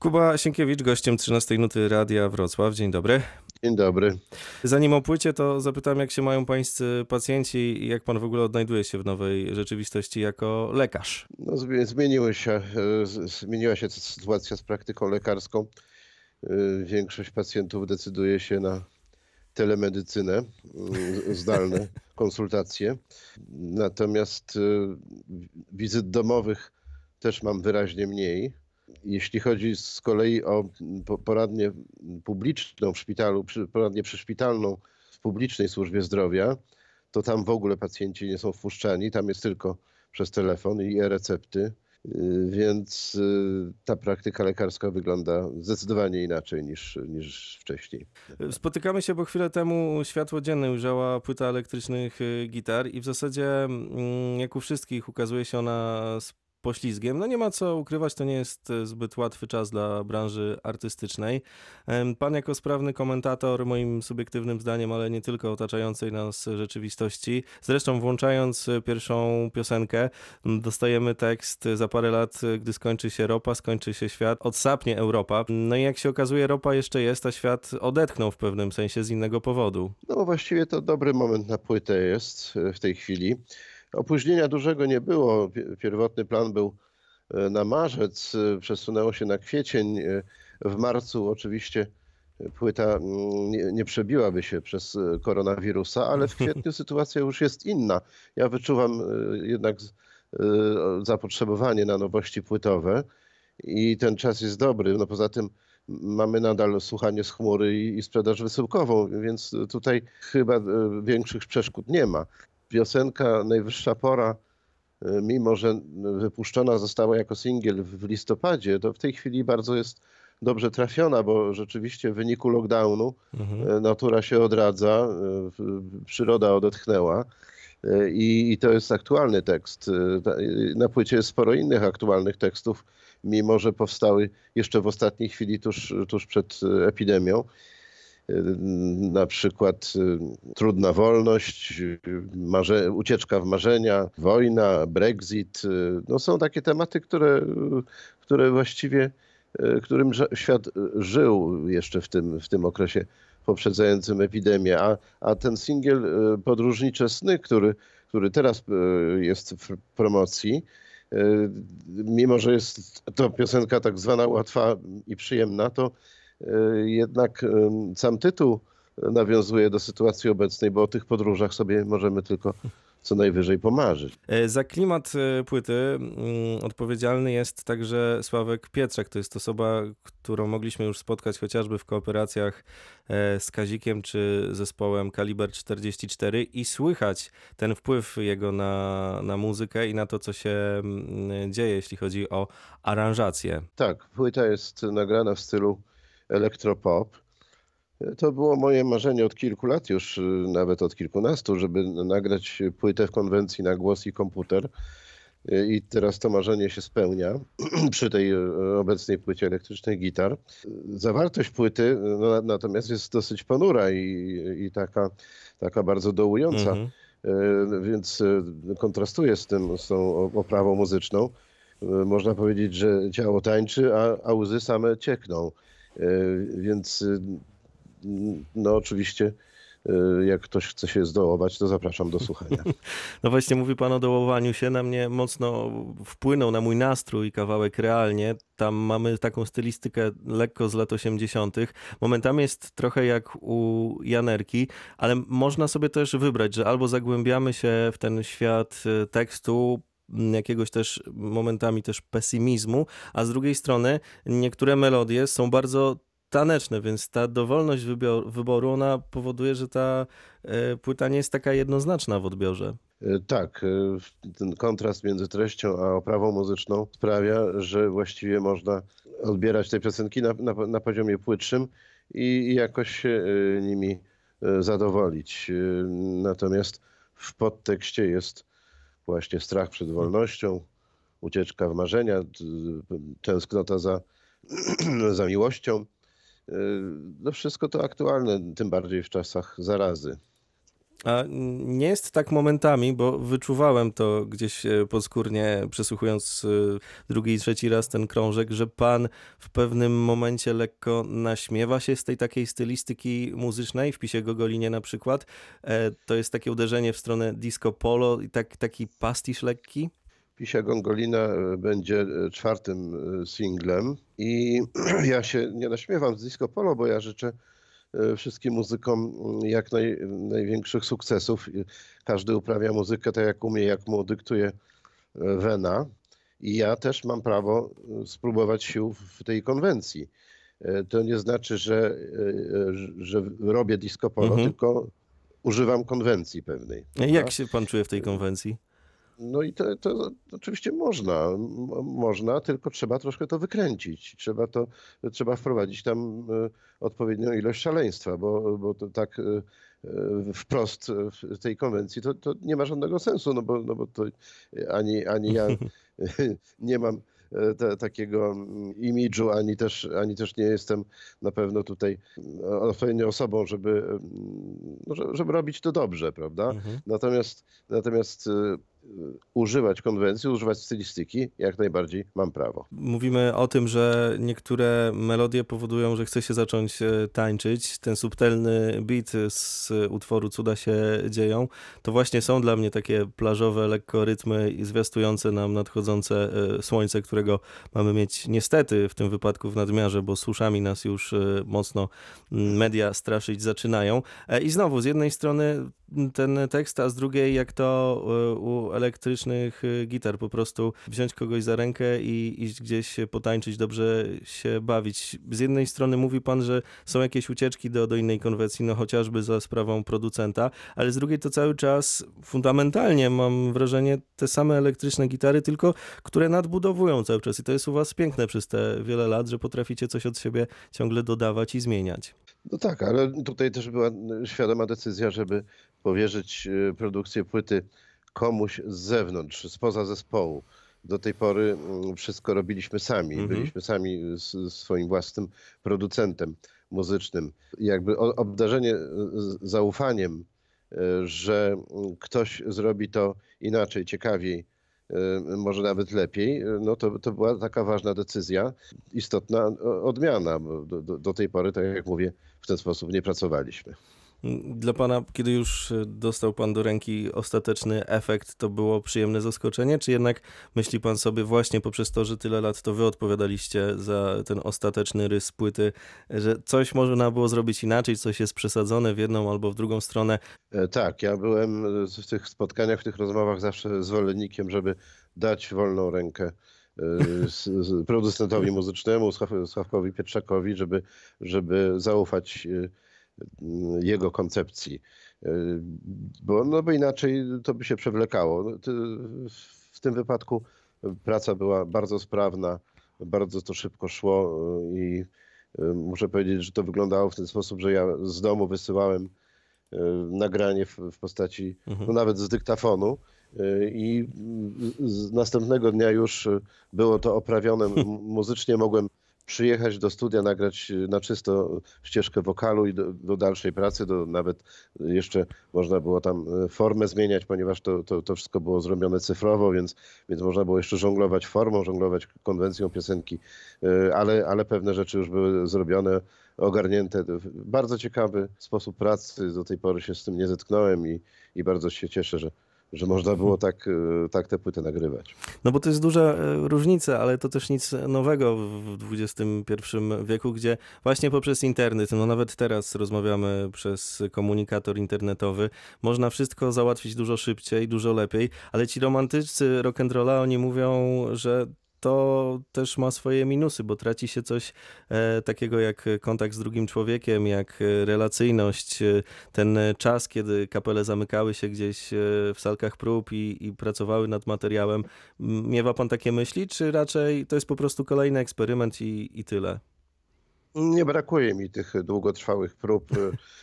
Kuba Sienkiewicz, gościem 13 Nuty Radia Wrocław. Dzień dobry. Dzień dobry. Zanim o płycie, to zapytam, jak się mają pańscy pacjenci i jak pan w ogóle odnajduje się w nowej rzeczywistości jako lekarz? No, zmi- zmieniły się, zmieniła się sytuacja z praktyką lekarską. E, Większość pacjentów decyduje się na telemedycynę, mm, zdalne konsultacje. Natomiast e, wizyt domowych też mam wyraźnie mniej. Jeśli chodzi z kolei o po- poradnię publiczną w szpitalu, poradnię przyszpitalną w publicznej służbie zdrowia, to tam w ogóle pacjenci nie są wpuszczani. Tam jest tylko przez telefon i e-recepty. Y, Więc y, ta praktyka lekarska wygląda zdecydowanie inaczej niż, niż wcześniej. Spotykamy się, bo chwilę temu światło dzienne ujrzała płyta elektrycznych y, gitar i w zasadzie, mm, jak u wszystkich, ukazuje się ona poślizgiem. No nie ma co ukrywać, to nie jest y, zbyt łatwy czas dla branży artystycznej. Pan jako sprawny komentator, moim subiektywnym zdaniem, ale nie tylko otaczającej nas rzeczywistości, zresztą włączając y, pierwszą piosenkę, dostajemy tekst y, za parę lat, gdy skończy się ropa, skończy się świat, odsapnie Europa. No i jak się okazuje, ropa jeszcze jest, a świat odetchnął w pewnym sensie z innego powodu. No właściwie to dobry moment na płytę jest w tej chwili. Opóźnienia dużego nie było. Pi- Pierwotny plan był y, na marzec, y, przesunęło się na kwiecień. Y, W marcu oczywiście płyta mm, nie, nie przebiłaby się przez koronawirusa, ale w kwietniu sytuacja już jest inna. Ja wyczuwam jednak zapotrzebowanie na nowości płytowe i ten czas jest dobry. No poza tym mamy nadal słuchanie z chmury i, i sprzedaż wysyłkową, więc tutaj chyba większych przeszkód nie ma. Piosenka Najwyższa Pora, y, mimo że wypuszczona została jako singiel w listopadzie, to w tej chwili bardzo jest dobrze trafiona, bo rzeczywiście w wyniku lockdownu Mhm. y, natura się odradza, y, przyroda odetchnęła. I, I to jest aktualny tekst. Na płycie jest sporo innych aktualnych tekstów, mimo że powstały jeszcze w ostatniej chwili, tuż, tuż przed epidemią. Y, Na przykład y, trudna wolność, marze, ucieczka w marzenia, wojna, Brexit. y, No są takie tematy, które, które właściwie, którym świat żył jeszcze w tym, w tym okresie poprzedzającym epidemię. A, a ten singiel Podróżnicze sny, który, który teraz jest w promocji, mimo że jest to piosenka tak zwana łatwa i przyjemna, to jednak y, sam tytuł nawiązuje do sytuacji obecnej, bo o tych podróżach sobie możemy tylko co najwyżej pomarzyć. E, Za klimat e, płyty mm, odpowiedzialny jest także Sławek Pietrzak. To jest osoba, którą mogliśmy już spotkać chociażby w kooperacjach e, z Kazikiem czy zespołem Kaliber 44 i słychać ten wpływ jego na, na muzykę i na to, co się mm, dzieje, jeśli chodzi o aranżację. Tak, płyta jest nagrana w stylu elektropop. To było moje marzenie od kilku lat już, y, nawet od kilkunastu, żeby nagrać płytę w konwencji na głos i komputer. Y, I teraz to marzenie się spełnia przy tej y, obecnej płycie elektrycznej gitar. Zawartość płyty no, na- natomiast jest dosyć ponura i, i taka, taka bardzo dołująca. Mhm. Więc kontrastuje z tym, z tą oprawą muzyczną. Można powiedzieć, że ciało tańczy, a, a łzy same ciekną. E, Więc n- no oczywiście e, jak ktoś chce się zdołować, to zapraszam do słuchania. No właśnie mówi pan o dołowaniu się, na mnie mocno wpłynął na mój nastrój kawałek realnie. Tam mamy taką stylistykę lekko z lat 80. Momentami jest trochę jak u Janerki, ale można sobie też wybrać, że albo zagłębiamy się w ten świat e, tekstu, jakiegoś też momentami też pesymizmu, a z drugiej strony niektóre melodie są bardzo taneczne, więc ta dowolność wyboru, ona powoduje, że ta e, płyta nie jest taka jednoznaczna w odbiorze. E, Tak, e, ten kontrast między treścią a oprawą muzyczną sprawia, że właściwie można odbierać te piosenki na, na, na poziomie płytszym i, jakoś się nimi zadowolić. Natomiast w podtekście jest właśnie strach przed wolnością, ucieczka w marzenia, tęsknota za, za miłością. E, No wszystko to aktualne, tym bardziej w czasach zarazy. A nie jest tak momentami, bo wyczuwałem to gdzieś e, podskórnie, przesłuchując e, drugi i trzeci raz ten krążek, że pan w pewnym momencie lekko naśmiewa się z tej takiej stylistyki muzycznej, w pisie Gogolinie na przykład. E, to jest takie uderzenie w stronę disco polo i tak, taki pastisz lekki. Pisia Gongolina będzie czwartym singlem i ja się nie naśmiewam z disco polo, bo ja życzę wszystkim muzykom mm, jak naj, największych sukcesów. Każdy uprawia muzykę tak jak umie, jak mu dyktuje e, wena. I ja też mam prawo e, spróbować sił w tej konwencji. To nie znaczy, że, że robię disco polo, mhm. tylko używam konwencji pewnej. Jak się pan czuje w tej konwencji? No i to, to oczywiście można, można, tylko trzeba troszkę to wykręcić. Trzeba to, trzeba wprowadzić tam e, odpowiednią ilość szaleństwa, bo, bo to tak e, e, wprost w tej konwencji to, to nie ma żadnego sensu, no bo, no bo to ani, ani ja nie mam te, takiego imidżu, ani też, ani też nie jestem na pewno tutaj odpowiednią osobą, żeby, no, żeby robić to dobrze, prawda? Mhm. Natomiast, natomiast używać konwencji, używać stylistyki, jak najbardziej mam prawo. Mówimy o tym, że niektóre melodie powodują, że chce się zacząć e, tańczyć. Ten subtelny beat z utworu Cuda się dzieją, to właśnie są dla mnie takie plażowe, lekko rytmy zwiastujące nam nadchodzące e, słońce, którego mamy mieć niestety w tym wypadku w nadmiarze, bo suszami nas już e, mocno media straszyć zaczynają. I znowu, z jednej strony ten tekst, a z drugiej jak to u elektrycznych y, gitar, po prostu wziąć kogoś za rękę i iść gdzieś potańczyć, dobrze się bawić. Z jednej strony mówi pan, że są jakieś ucieczki do, do innej konwencji, no chociażby za sprawą producenta, ale z drugiej to cały czas fundamentalnie mam wrażenie te same elektryczne gitary, tylko które nadbudowują cały czas i to jest u was piękne przez te wiele lat, że potraficie coś od siebie ciągle dodawać i zmieniać. No tak, ale tutaj też była świadoma decyzja, żeby powierzyć y, produkcję płyty komuś z zewnątrz, spoza zespołu. Do tej pory mm, wszystko robiliśmy sami. Mhm. Byliśmy sami z swoim własnym producentem muzycznym. Jakby obdarzenie zaufaniem, e, że ktoś zrobi to inaczej, ciekawiej, e, może nawet lepiej, no to, to była taka ważna decyzja, istotna odmiana. Do, do, do tej pory, tak jak mówię, w ten sposób nie pracowaliśmy. Dla pana, kiedy już e, dostał pan do ręki ostateczny efekt, to było przyjemne zaskoczenie? Czy jednak myśli pan sobie właśnie poprzez to, że tyle lat to wy odpowiadaliście za ten ostateczny rys płyty, że coś można było zrobić inaczej, coś jest przesadzone w jedną albo w drugą stronę? E, tak, ja byłem w tych spotkaniach, w tych rozmowach zawsze zwolennikiem, żeby dać wolną rękę e, producentowi muzycznemu, Sławkowi Pietrzakowi, żeby, żeby zaufać jego koncepcji. Bo, no bo inaczej to by się przewlekało. No, w tym wypadku praca była bardzo sprawna, bardzo to szybko szło i y, muszę powiedzieć, że to wyglądało w ten sposób, że ja z domu wysyłałem y, nagranie w, postaci mhm. no nawet z dyktafonu y, i następnego dnia już było to oprawione muzycznie, mogłem przyjechać do studia, nagrać y, na czysto ścieżkę wokalu i do, do, dalszej pracy, do nawet jeszcze można było tam y, formę zmieniać, ponieważ to, to, to wszystko było zrobione cyfrowo, więc, więc można było jeszcze żonglować formą, żonglować konwencją piosenki, y, ale, ale pewne rzeczy już były zrobione, ogarnięte. Bardzo ciekawy sposób pracy, do tej pory się z tym nie zetknąłem i, i bardzo się cieszę, że, że można było tak, e, tak te płyty nagrywać. No bo to jest duża e, różnica, ale to też nic nowego w XXI wieku, gdzie właśnie poprzez internet, no nawet teraz rozmawiamy przez komunikator internetowy, można wszystko załatwić dużo szybciej, dużo lepiej, ale ci romantycy rock'n'rolla, oni mówią, że to też ma swoje minusy, bo traci się coś e, takiego jak kontakt z drugim człowiekiem, jak e, relacyjność, e, ten czas, kiedy kapele zamykały się gdzieś w salkach prób i, i pracowały nad materiałem. Miewa pan takie myśli, czy raczej to jest po prostu kolejny eksperyment i, i tyle? Nie brakuje mi tych długotrwałych prób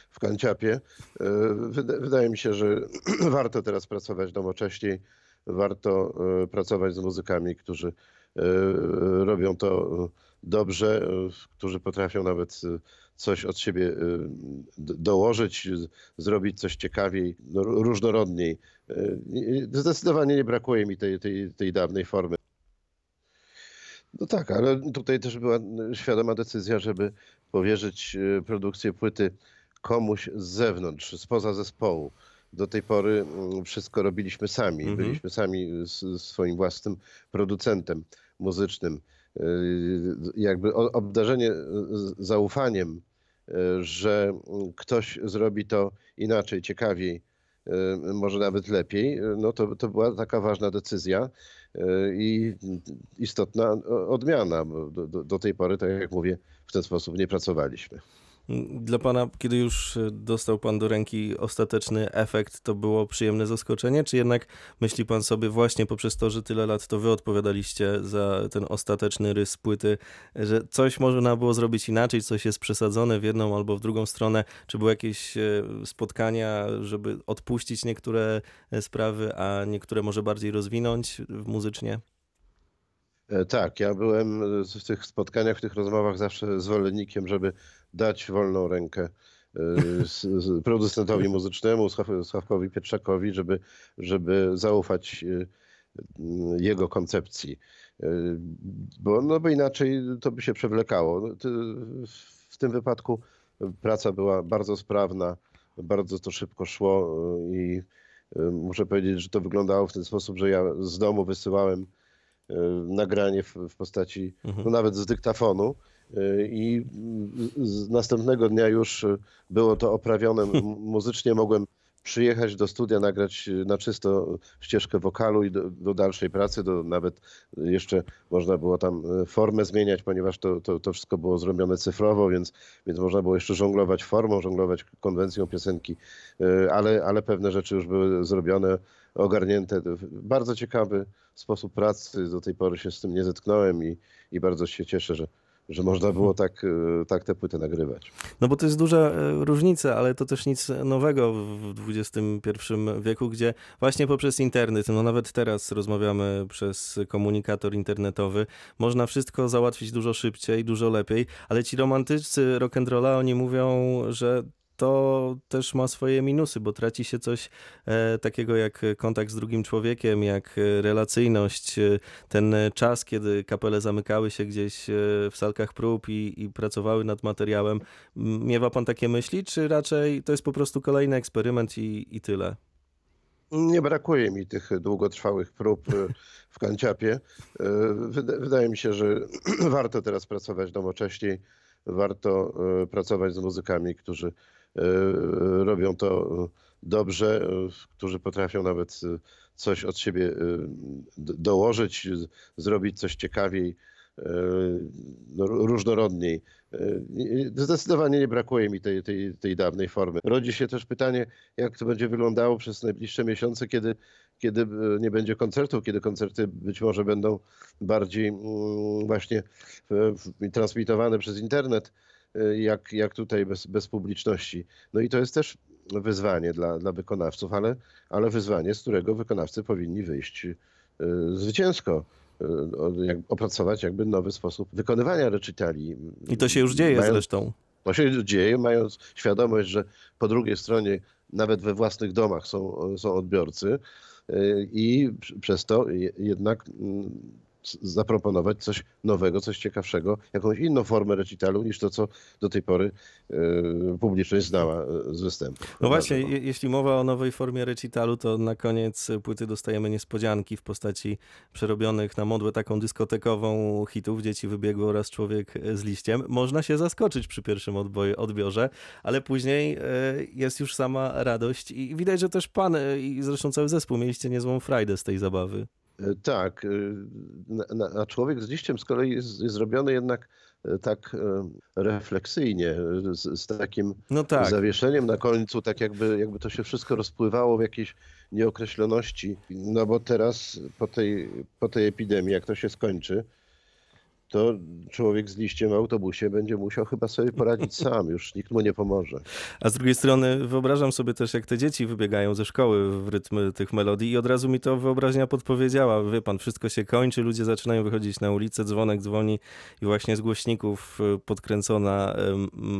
w kanciapie. Wydaje mi się, że warto teraz pracować nowocześniej, warto pracować z muzykami, którzy robią to dobrze, e, którzy potrafią nawet e, coś od siebie dołożyć, zrobić coś ciekawiej, no, różnorodniej. Zdecydowanie nie brakuje mi tej, tej, tej dawnej formy. No tak, ale tutaj też była świadoma decyzja, żeby powierzyć produkcję płyty komuś z zewnątrz, spoza zespołu. Do tej pory mm, wszystko robiliśmy sami. Mhm. Byliśmy sami z swoim własnym producentem muzycznym. Y, jakby obdarzenie zaufaniem, y, że ktoś zrobi to inaczej, ciekawiej, y, może nawet lepiej, no to, to była taka ważna decyzja i istotna odmiana. Do, do, do tej pory, tak jak mówię, w ten sposób nie pracowaliśmy. Dla pana, kiedy już e, dostał pan do ręki ostateczny efekt, to było przyjemne zaskoczenie? Czy jednak myśli pan sobie właśnie poprzez to, że tyle lat to wy odpowiadaliście za ten ostateczny rys płyty, że coś można było zrobić inaczej, coś jest przesadzone w jedną albo w drugą stronę? Czy były jakieś e, spotkania, żeby odpuścić niektóre e, sprawy, a niektóre może bardziej rozwinąć muzycznie? Tak, ja byłem w tych spotkaniach, w tych rozmowach zawsze zwolennikiem, żeby dać wolną rękę y, producentowi muzycznemu, Sławkowi Pietrzakowi, żeby, żeby zaufać y, jego koncepcji. Y, bo, no bo inaczej to by się przewlekało. No, w tym wypadku praca była bardzo sprawna, bardzo to szybko szło i muszę powiedzieć, że to wyglądało w ten sposób, że ja z domu wysyłałem nagranie w, w postaci mhm. no nawet z dyktafonu i z następnego dnia już było to oprawione muzycznie. Mogłem przyjechać do studia, nagrać na czysto ścieżkę wokalu i do, do, dalszej pracy, do, nawet jeszcze można było tam formę zmieniać, ponieważ to, to, to, wszystko było zrobione cyfrowo, więc, więc można było jeszcze żonglować formą, żonglować konwencją piosenki, ale, ale pewne rzeczy już były zrobione, ogarnięte. Bardzo ciekawy sposób pracy, do tej pory się z tym nie zetknąłem i, i bardzo się cieszę, że, że można było tak, e, tak te płyty nagrywać. No bo to jest duża e, różnica, ale to też nic nowego w XXI wieku, gdzie właśnie poprzez internet, no nawet teraz rozmawiamy przez komunikator internetowy, można wszystko załatwić dużo szybciej, dużo lepiej, ale ci romantycy rock'n'rolla, oni mówią, że to też ma swoje minusy, bo traci się coś e, takiego jak kontakt z drugim człowiekiem, jak e, relacyjność, e, ten czas, kiedy kapele zamykały się gdzieś w salkach prób i, i pracowały nad materiałem. Miewa pan takie myśli, czy raczej to jest po prostu kolejny eksperyment i, i tyle? Nie brakuje mi tych długotrwałych prób w kanciapie. Wydaje mi się, że warto teraz pracować nowocześniej, warto pracować z muzykami, którzy robią to dobrze, e, którzy potrafią nawet e, coś od siebie dołożyć, zrobić coś ciekawiej, no, różnorodniej. Zdecydowanie nie brakuje mi tej, tej, tej dawnej formy. Rodzi się też pytanie, jak to będzie wyglądało przez najbliższe miesiące, kiedy, kiedy nie będzie koncertów, kiedy koncerty być może będą bardziej mm, właśnie transmitowane przez internet Y, jak, jak tutaj bez, bez publiczności. No i to jest też wyzwanie dla, dla wykonawców, ale, ale wyzwanie, z którego wykonawcy powinni wyjść zwycięsko jak, opracować jakby nowy sposób wykonywania recitali. I to się już dzieje mając, zresztą. To się dzieje, mając świadomość, że po drugiej stronie nawet we własnych domach są, są odbiorcy i przez to jednak mm, zaproponować coś nowego, coś ciekawszego, jakąś inną formę recitalu niż to, co do tej pory e, publiczność znała e, z występu. No właśnie, je, jeśli mowa o nowej formie recitalu, to na koniec płyty dostajemy niespodzianki w postaci przerobionych na modłę taką dyskotekową hitów Dzieci wybiegły oraz Człowiek z liściem. Można się zaskoczyć przy pierwszym odbiorze, ale później e, jest już sama radość i widać, że też pan i zresztą cały zespół mieliście niezłą frajdę z tej zabawy. E, tak, e, a człowiek z liściem z kolei jest, jest zrobiony jednak e, tak refleksyjnie, z, z takim no tak. zawieszeniem na końcu, tak jakby, jakby to się wszystko rozpływało w jakiejś nieokreśloności. No bo teraz po tej, po tej epidemii, jak to się skończy, to człowiek z liściem w autobusie będzie musiał chyba sobie poradzić sam, już nikt mu nie pomoże. A z drugiej strony wyobrażam sobie też, jak te dzieci wybiegają ze szkoły w rytm tych melodii i od razu mi to wyobraźnia podpowiedziała. Wie pan, wszystko się kończy, ludzie zaczynają wychodzić na ulicę, dzwonek dzwoni i właśnie z głośników y, podkręcona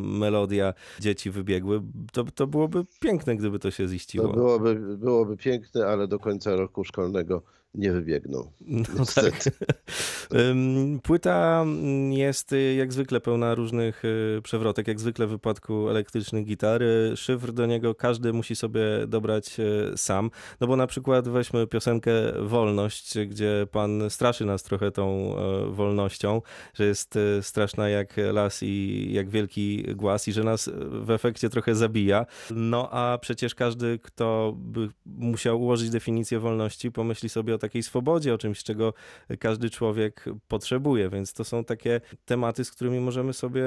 melodia dzieci wybiegły. To, to byłoby piękne, gdyby to się ziściło. To byłoby, byłoby piękne, ale do końca roku szkolnego nie wybiegną. No tak. Płyta jest y, jak zwykle pełna różnych y, przewrotek, jak zwykle w wypadku elektrycznych gitar. Szyfr do niego każdy musi sobie dobrać y, sam. No bo na przykład weźmy piosenkę Wolność, gdzie pan straszy nas trochę tą wolnością, że jest straszna jak las i jak wielki głaz i że nas w efekcie trochę zabija. No a przecież każdy, kto by musiał ułożyć definicję wolności, pomyśli sobie o takiej swobodzie, o czymś, czego każdy człowiek potrzebuje, więc to są takie tematy, z którymi możemy sobie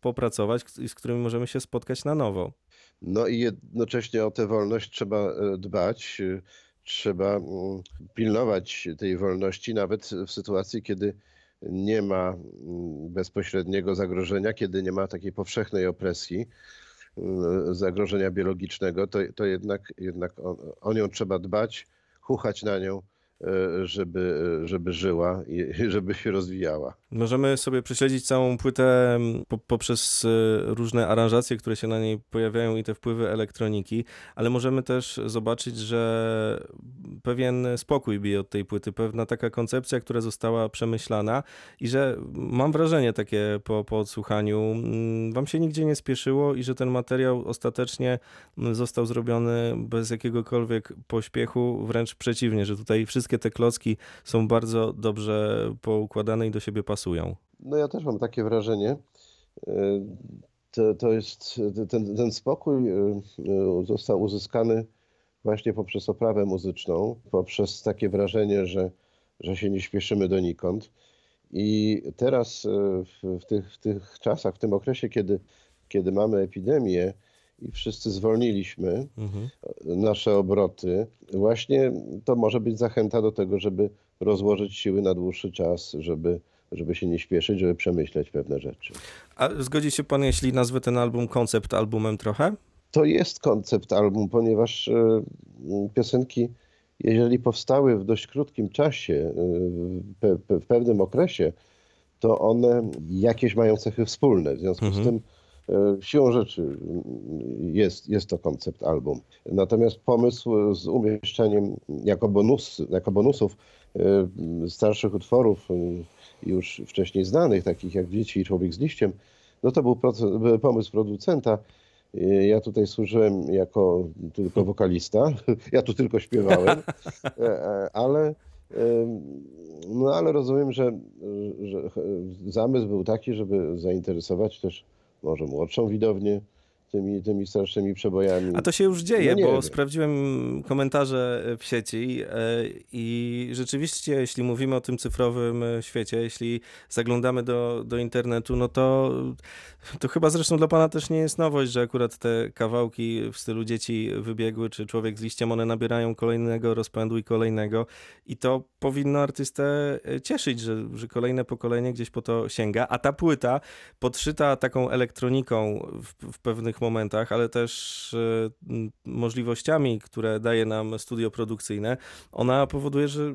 popracować i z którymi możemy się spotkać na nowo. No i jednocześnie o tę wolność trzeba e, dbać, e, trzeba mm, pilnować tej wolności, nawet w sytuacji, kiedy nie ma mm, bezpośredniego zagrożenia, kiedy nie ma takiej powszechnej opresji, mm, zagrożenia biologicznego, to, to jednak, jednak o, o nią trzeba dbać, chuchać na nią E, żeby, żeby żyła i żeby się rozwijała. Możemy sobie prześledzić całą płytę po, poprzez e, różne aranżacje, które się na niej pojawiają i te wpływy elektroniki, ale możemy też zobaczyć, że pewien spokój bije od tej płyty, pewna taka koncepcja, która została przemyślana i że mam wrażenie takie po, po odsłuchaniu, wam się nigdzie nie spieszyło i że ten materiał ostatecznie został zrobiony bez jakiegokolwiek pośpiechu, wręcz przeciwnie, że tutaj wszystkie te klocki są bardzo dobrze poukładane i do siebie pasują. No ja też mam takie wrażenie. E, to, to jest, ten, ten spokój e, został uzyskany właśnie poprzez oprawę muzyczną, poprzez takie wrażenie, że, że się nie śpieszymy donikąd. I teraz e, w, w, tych, w tych czasach, w tym okresie, kiedy, kiedy mamy epidemię, i wszyscy zwolniliśmy mhm. nasze obroty, właśnie to może być zachęta do tego, żeby rozłożyć siły na dłuższy czas, żeby, żeby się nie śpieszyć, żeby przemyśleć pewne rzeczy. A zgodzi się pan, jeśli nazwę ten album koncept albumem trochę? To jest koncept album, ponieważ e, piosenki, jeżeli powstały w dość krótkim czasie, e, w pewnym okresie, to one jakieś mają cechy wspólne. W związku mhm. z tym E, siłą rzeczy jest, jest to koncept album. Natomiast pomysł z umieszczeniem jako, bonus, jako bonusów starszych utworów, e, już wcześniej znanych, takich jak Dzieci i Człowiek z liściem, no to był pomysł producenta. Ja tutaj służyłem jako tylko wokalista, ja tu tylko śpiewałem, ale, no ale rozumiem, że, że zamysł był taki, żeby zainteresować też może młodszą widownię tymi, tymi starszymi przebojami. A to się już dzieje, no bo wiem. sprawdziłem komentarze w sieci e, i rzeczywiście, jeśli mówimy o tym cyfrowym e, świecie, jeśli zaglądamy do, do internetu, no to, to chyba zresztą dla pana też nie jest nowość, że akurat te kawałki w stylu dzieci wybiegły, czy człowiek z liściem, one nabierają kolejnego rozpędu i kolejnego i to powinno artystę e, cieszyć, że, że kolejne pokolenie gdzieś po to sięga, a ta płyta podszyta taką elektroniką w, w pewnych momentach, ale też e, możliwościami, które daje nam studio produkcyjne, ona powoduje, że,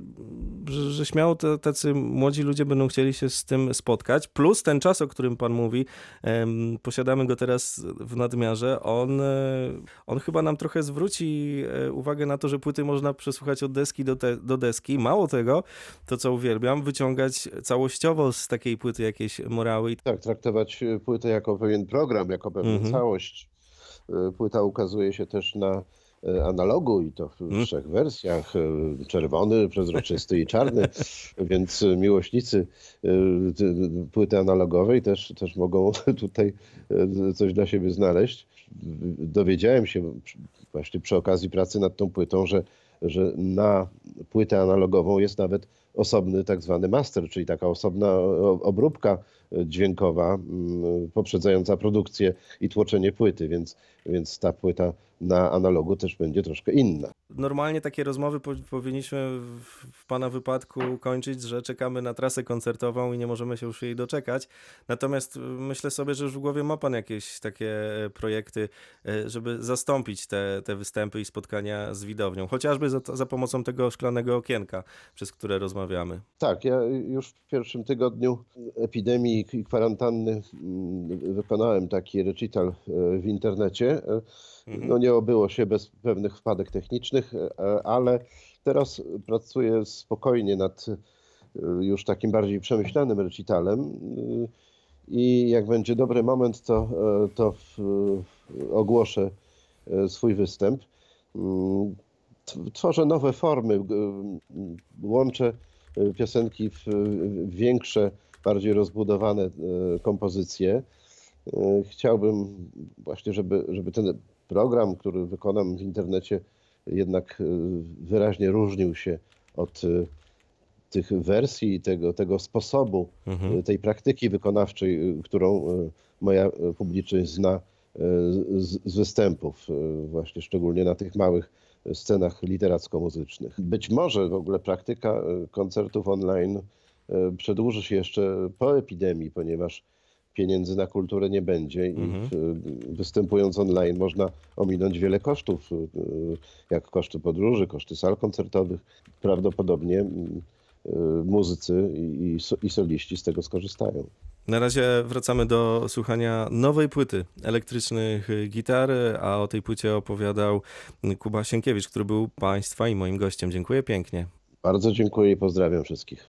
że, że śmiało te, tacy młodzi ludzie będą chcieli się z tym spotkać. Plus ten czas, o którym Pan mówi, posiadamy go teraz w nadmiarze. On, e, on chyba nam trochę zwróci e, uwagę na to, że płyty można przesłuchać od deski do, te, do deski. Mało tego, to co uwielbiam, wyciągać całościowo z takiej płyty jakieś morały. Tak, traktować płytę jako pewien program, jako pewną mhm. całość płyta ukazuje się też na e, analogu i to w hmm. trzech wersjach, e, czerwony, przezroczysty i czarny, więc miłośnicy płyty analogowej też, też mogą tutaj coś dla siebie znaleźć. Dowiedziałem się właśnie przy okazji pracy nad tą płytą, że, że na płytę analogową jest nawet osobny tak zwany master, czyli taka osobna obróbka dźwiękowa mm, poprzedzająca produkcję i tłoczenie płyty, więc, więc ta płyta na analogu też będzie troszkę inna. Normalnie takie rozmowy po, powinniśmy w, Pana wypadku kończyć, że czekamy na trasę koncertową i nie możemy się już jej doczekać. Natomiast y, myślę sobie, że już w głowie ma Pan jakieś takie e, projekty, e, żeby zastąpić te, te występy i spotkania z widownią. Chociażby za, za pomocą tego szklanego okienka, przez które rozmawiamy. Tak, ja już w pierwszym tygodniu epidemii i kwarantanny mm, wykonałem taki recital e, w internecie. E, No nie obyło się bez pewnych wpadek technicznych, e, ale teraz pracuję spokojnie nad e, już takim bardziej przemyślanym recitalem e, i jak będzie dobry moment, to, to ogłoszę swój występ. Mm, Tworzę nowe formy, łączę piosenki w większe, bardziej rozbudowane kompozycje. Chciałbym właśnie, żeby, żeby ten program, który wykonam w internecie, jednak e, wyraźnie różnił się od e, tych wersji, tego, tego sposobu, Mhm. e, tej praktyki wykonawczej, którą moja publiczność zna z, z występów, właśnie szczególnie na tych małych scenach literacko-muzycznych. Być może w ogóle praktyka koncertów online przedłuży się jeszcze po epidemii, ponieważ pieniędzy na kulturę nie będzie i Mhm. występując online można ominąć wiele kosztów, e, jak koszty podróży, koszty sal koncertowych. Prawdopodobnie mm, e, muzycy i, i soliści z tego skorzystają. Na razie wracamy do słuchania nowej płyty elektrycznych y, gitar, a o tej płycie opowiadał Kuba Sienkiewicz, który był Państwa i moim gościem. Dziękuję pięknie. Bardzo dziękuję i pozdrawiam wszystkich.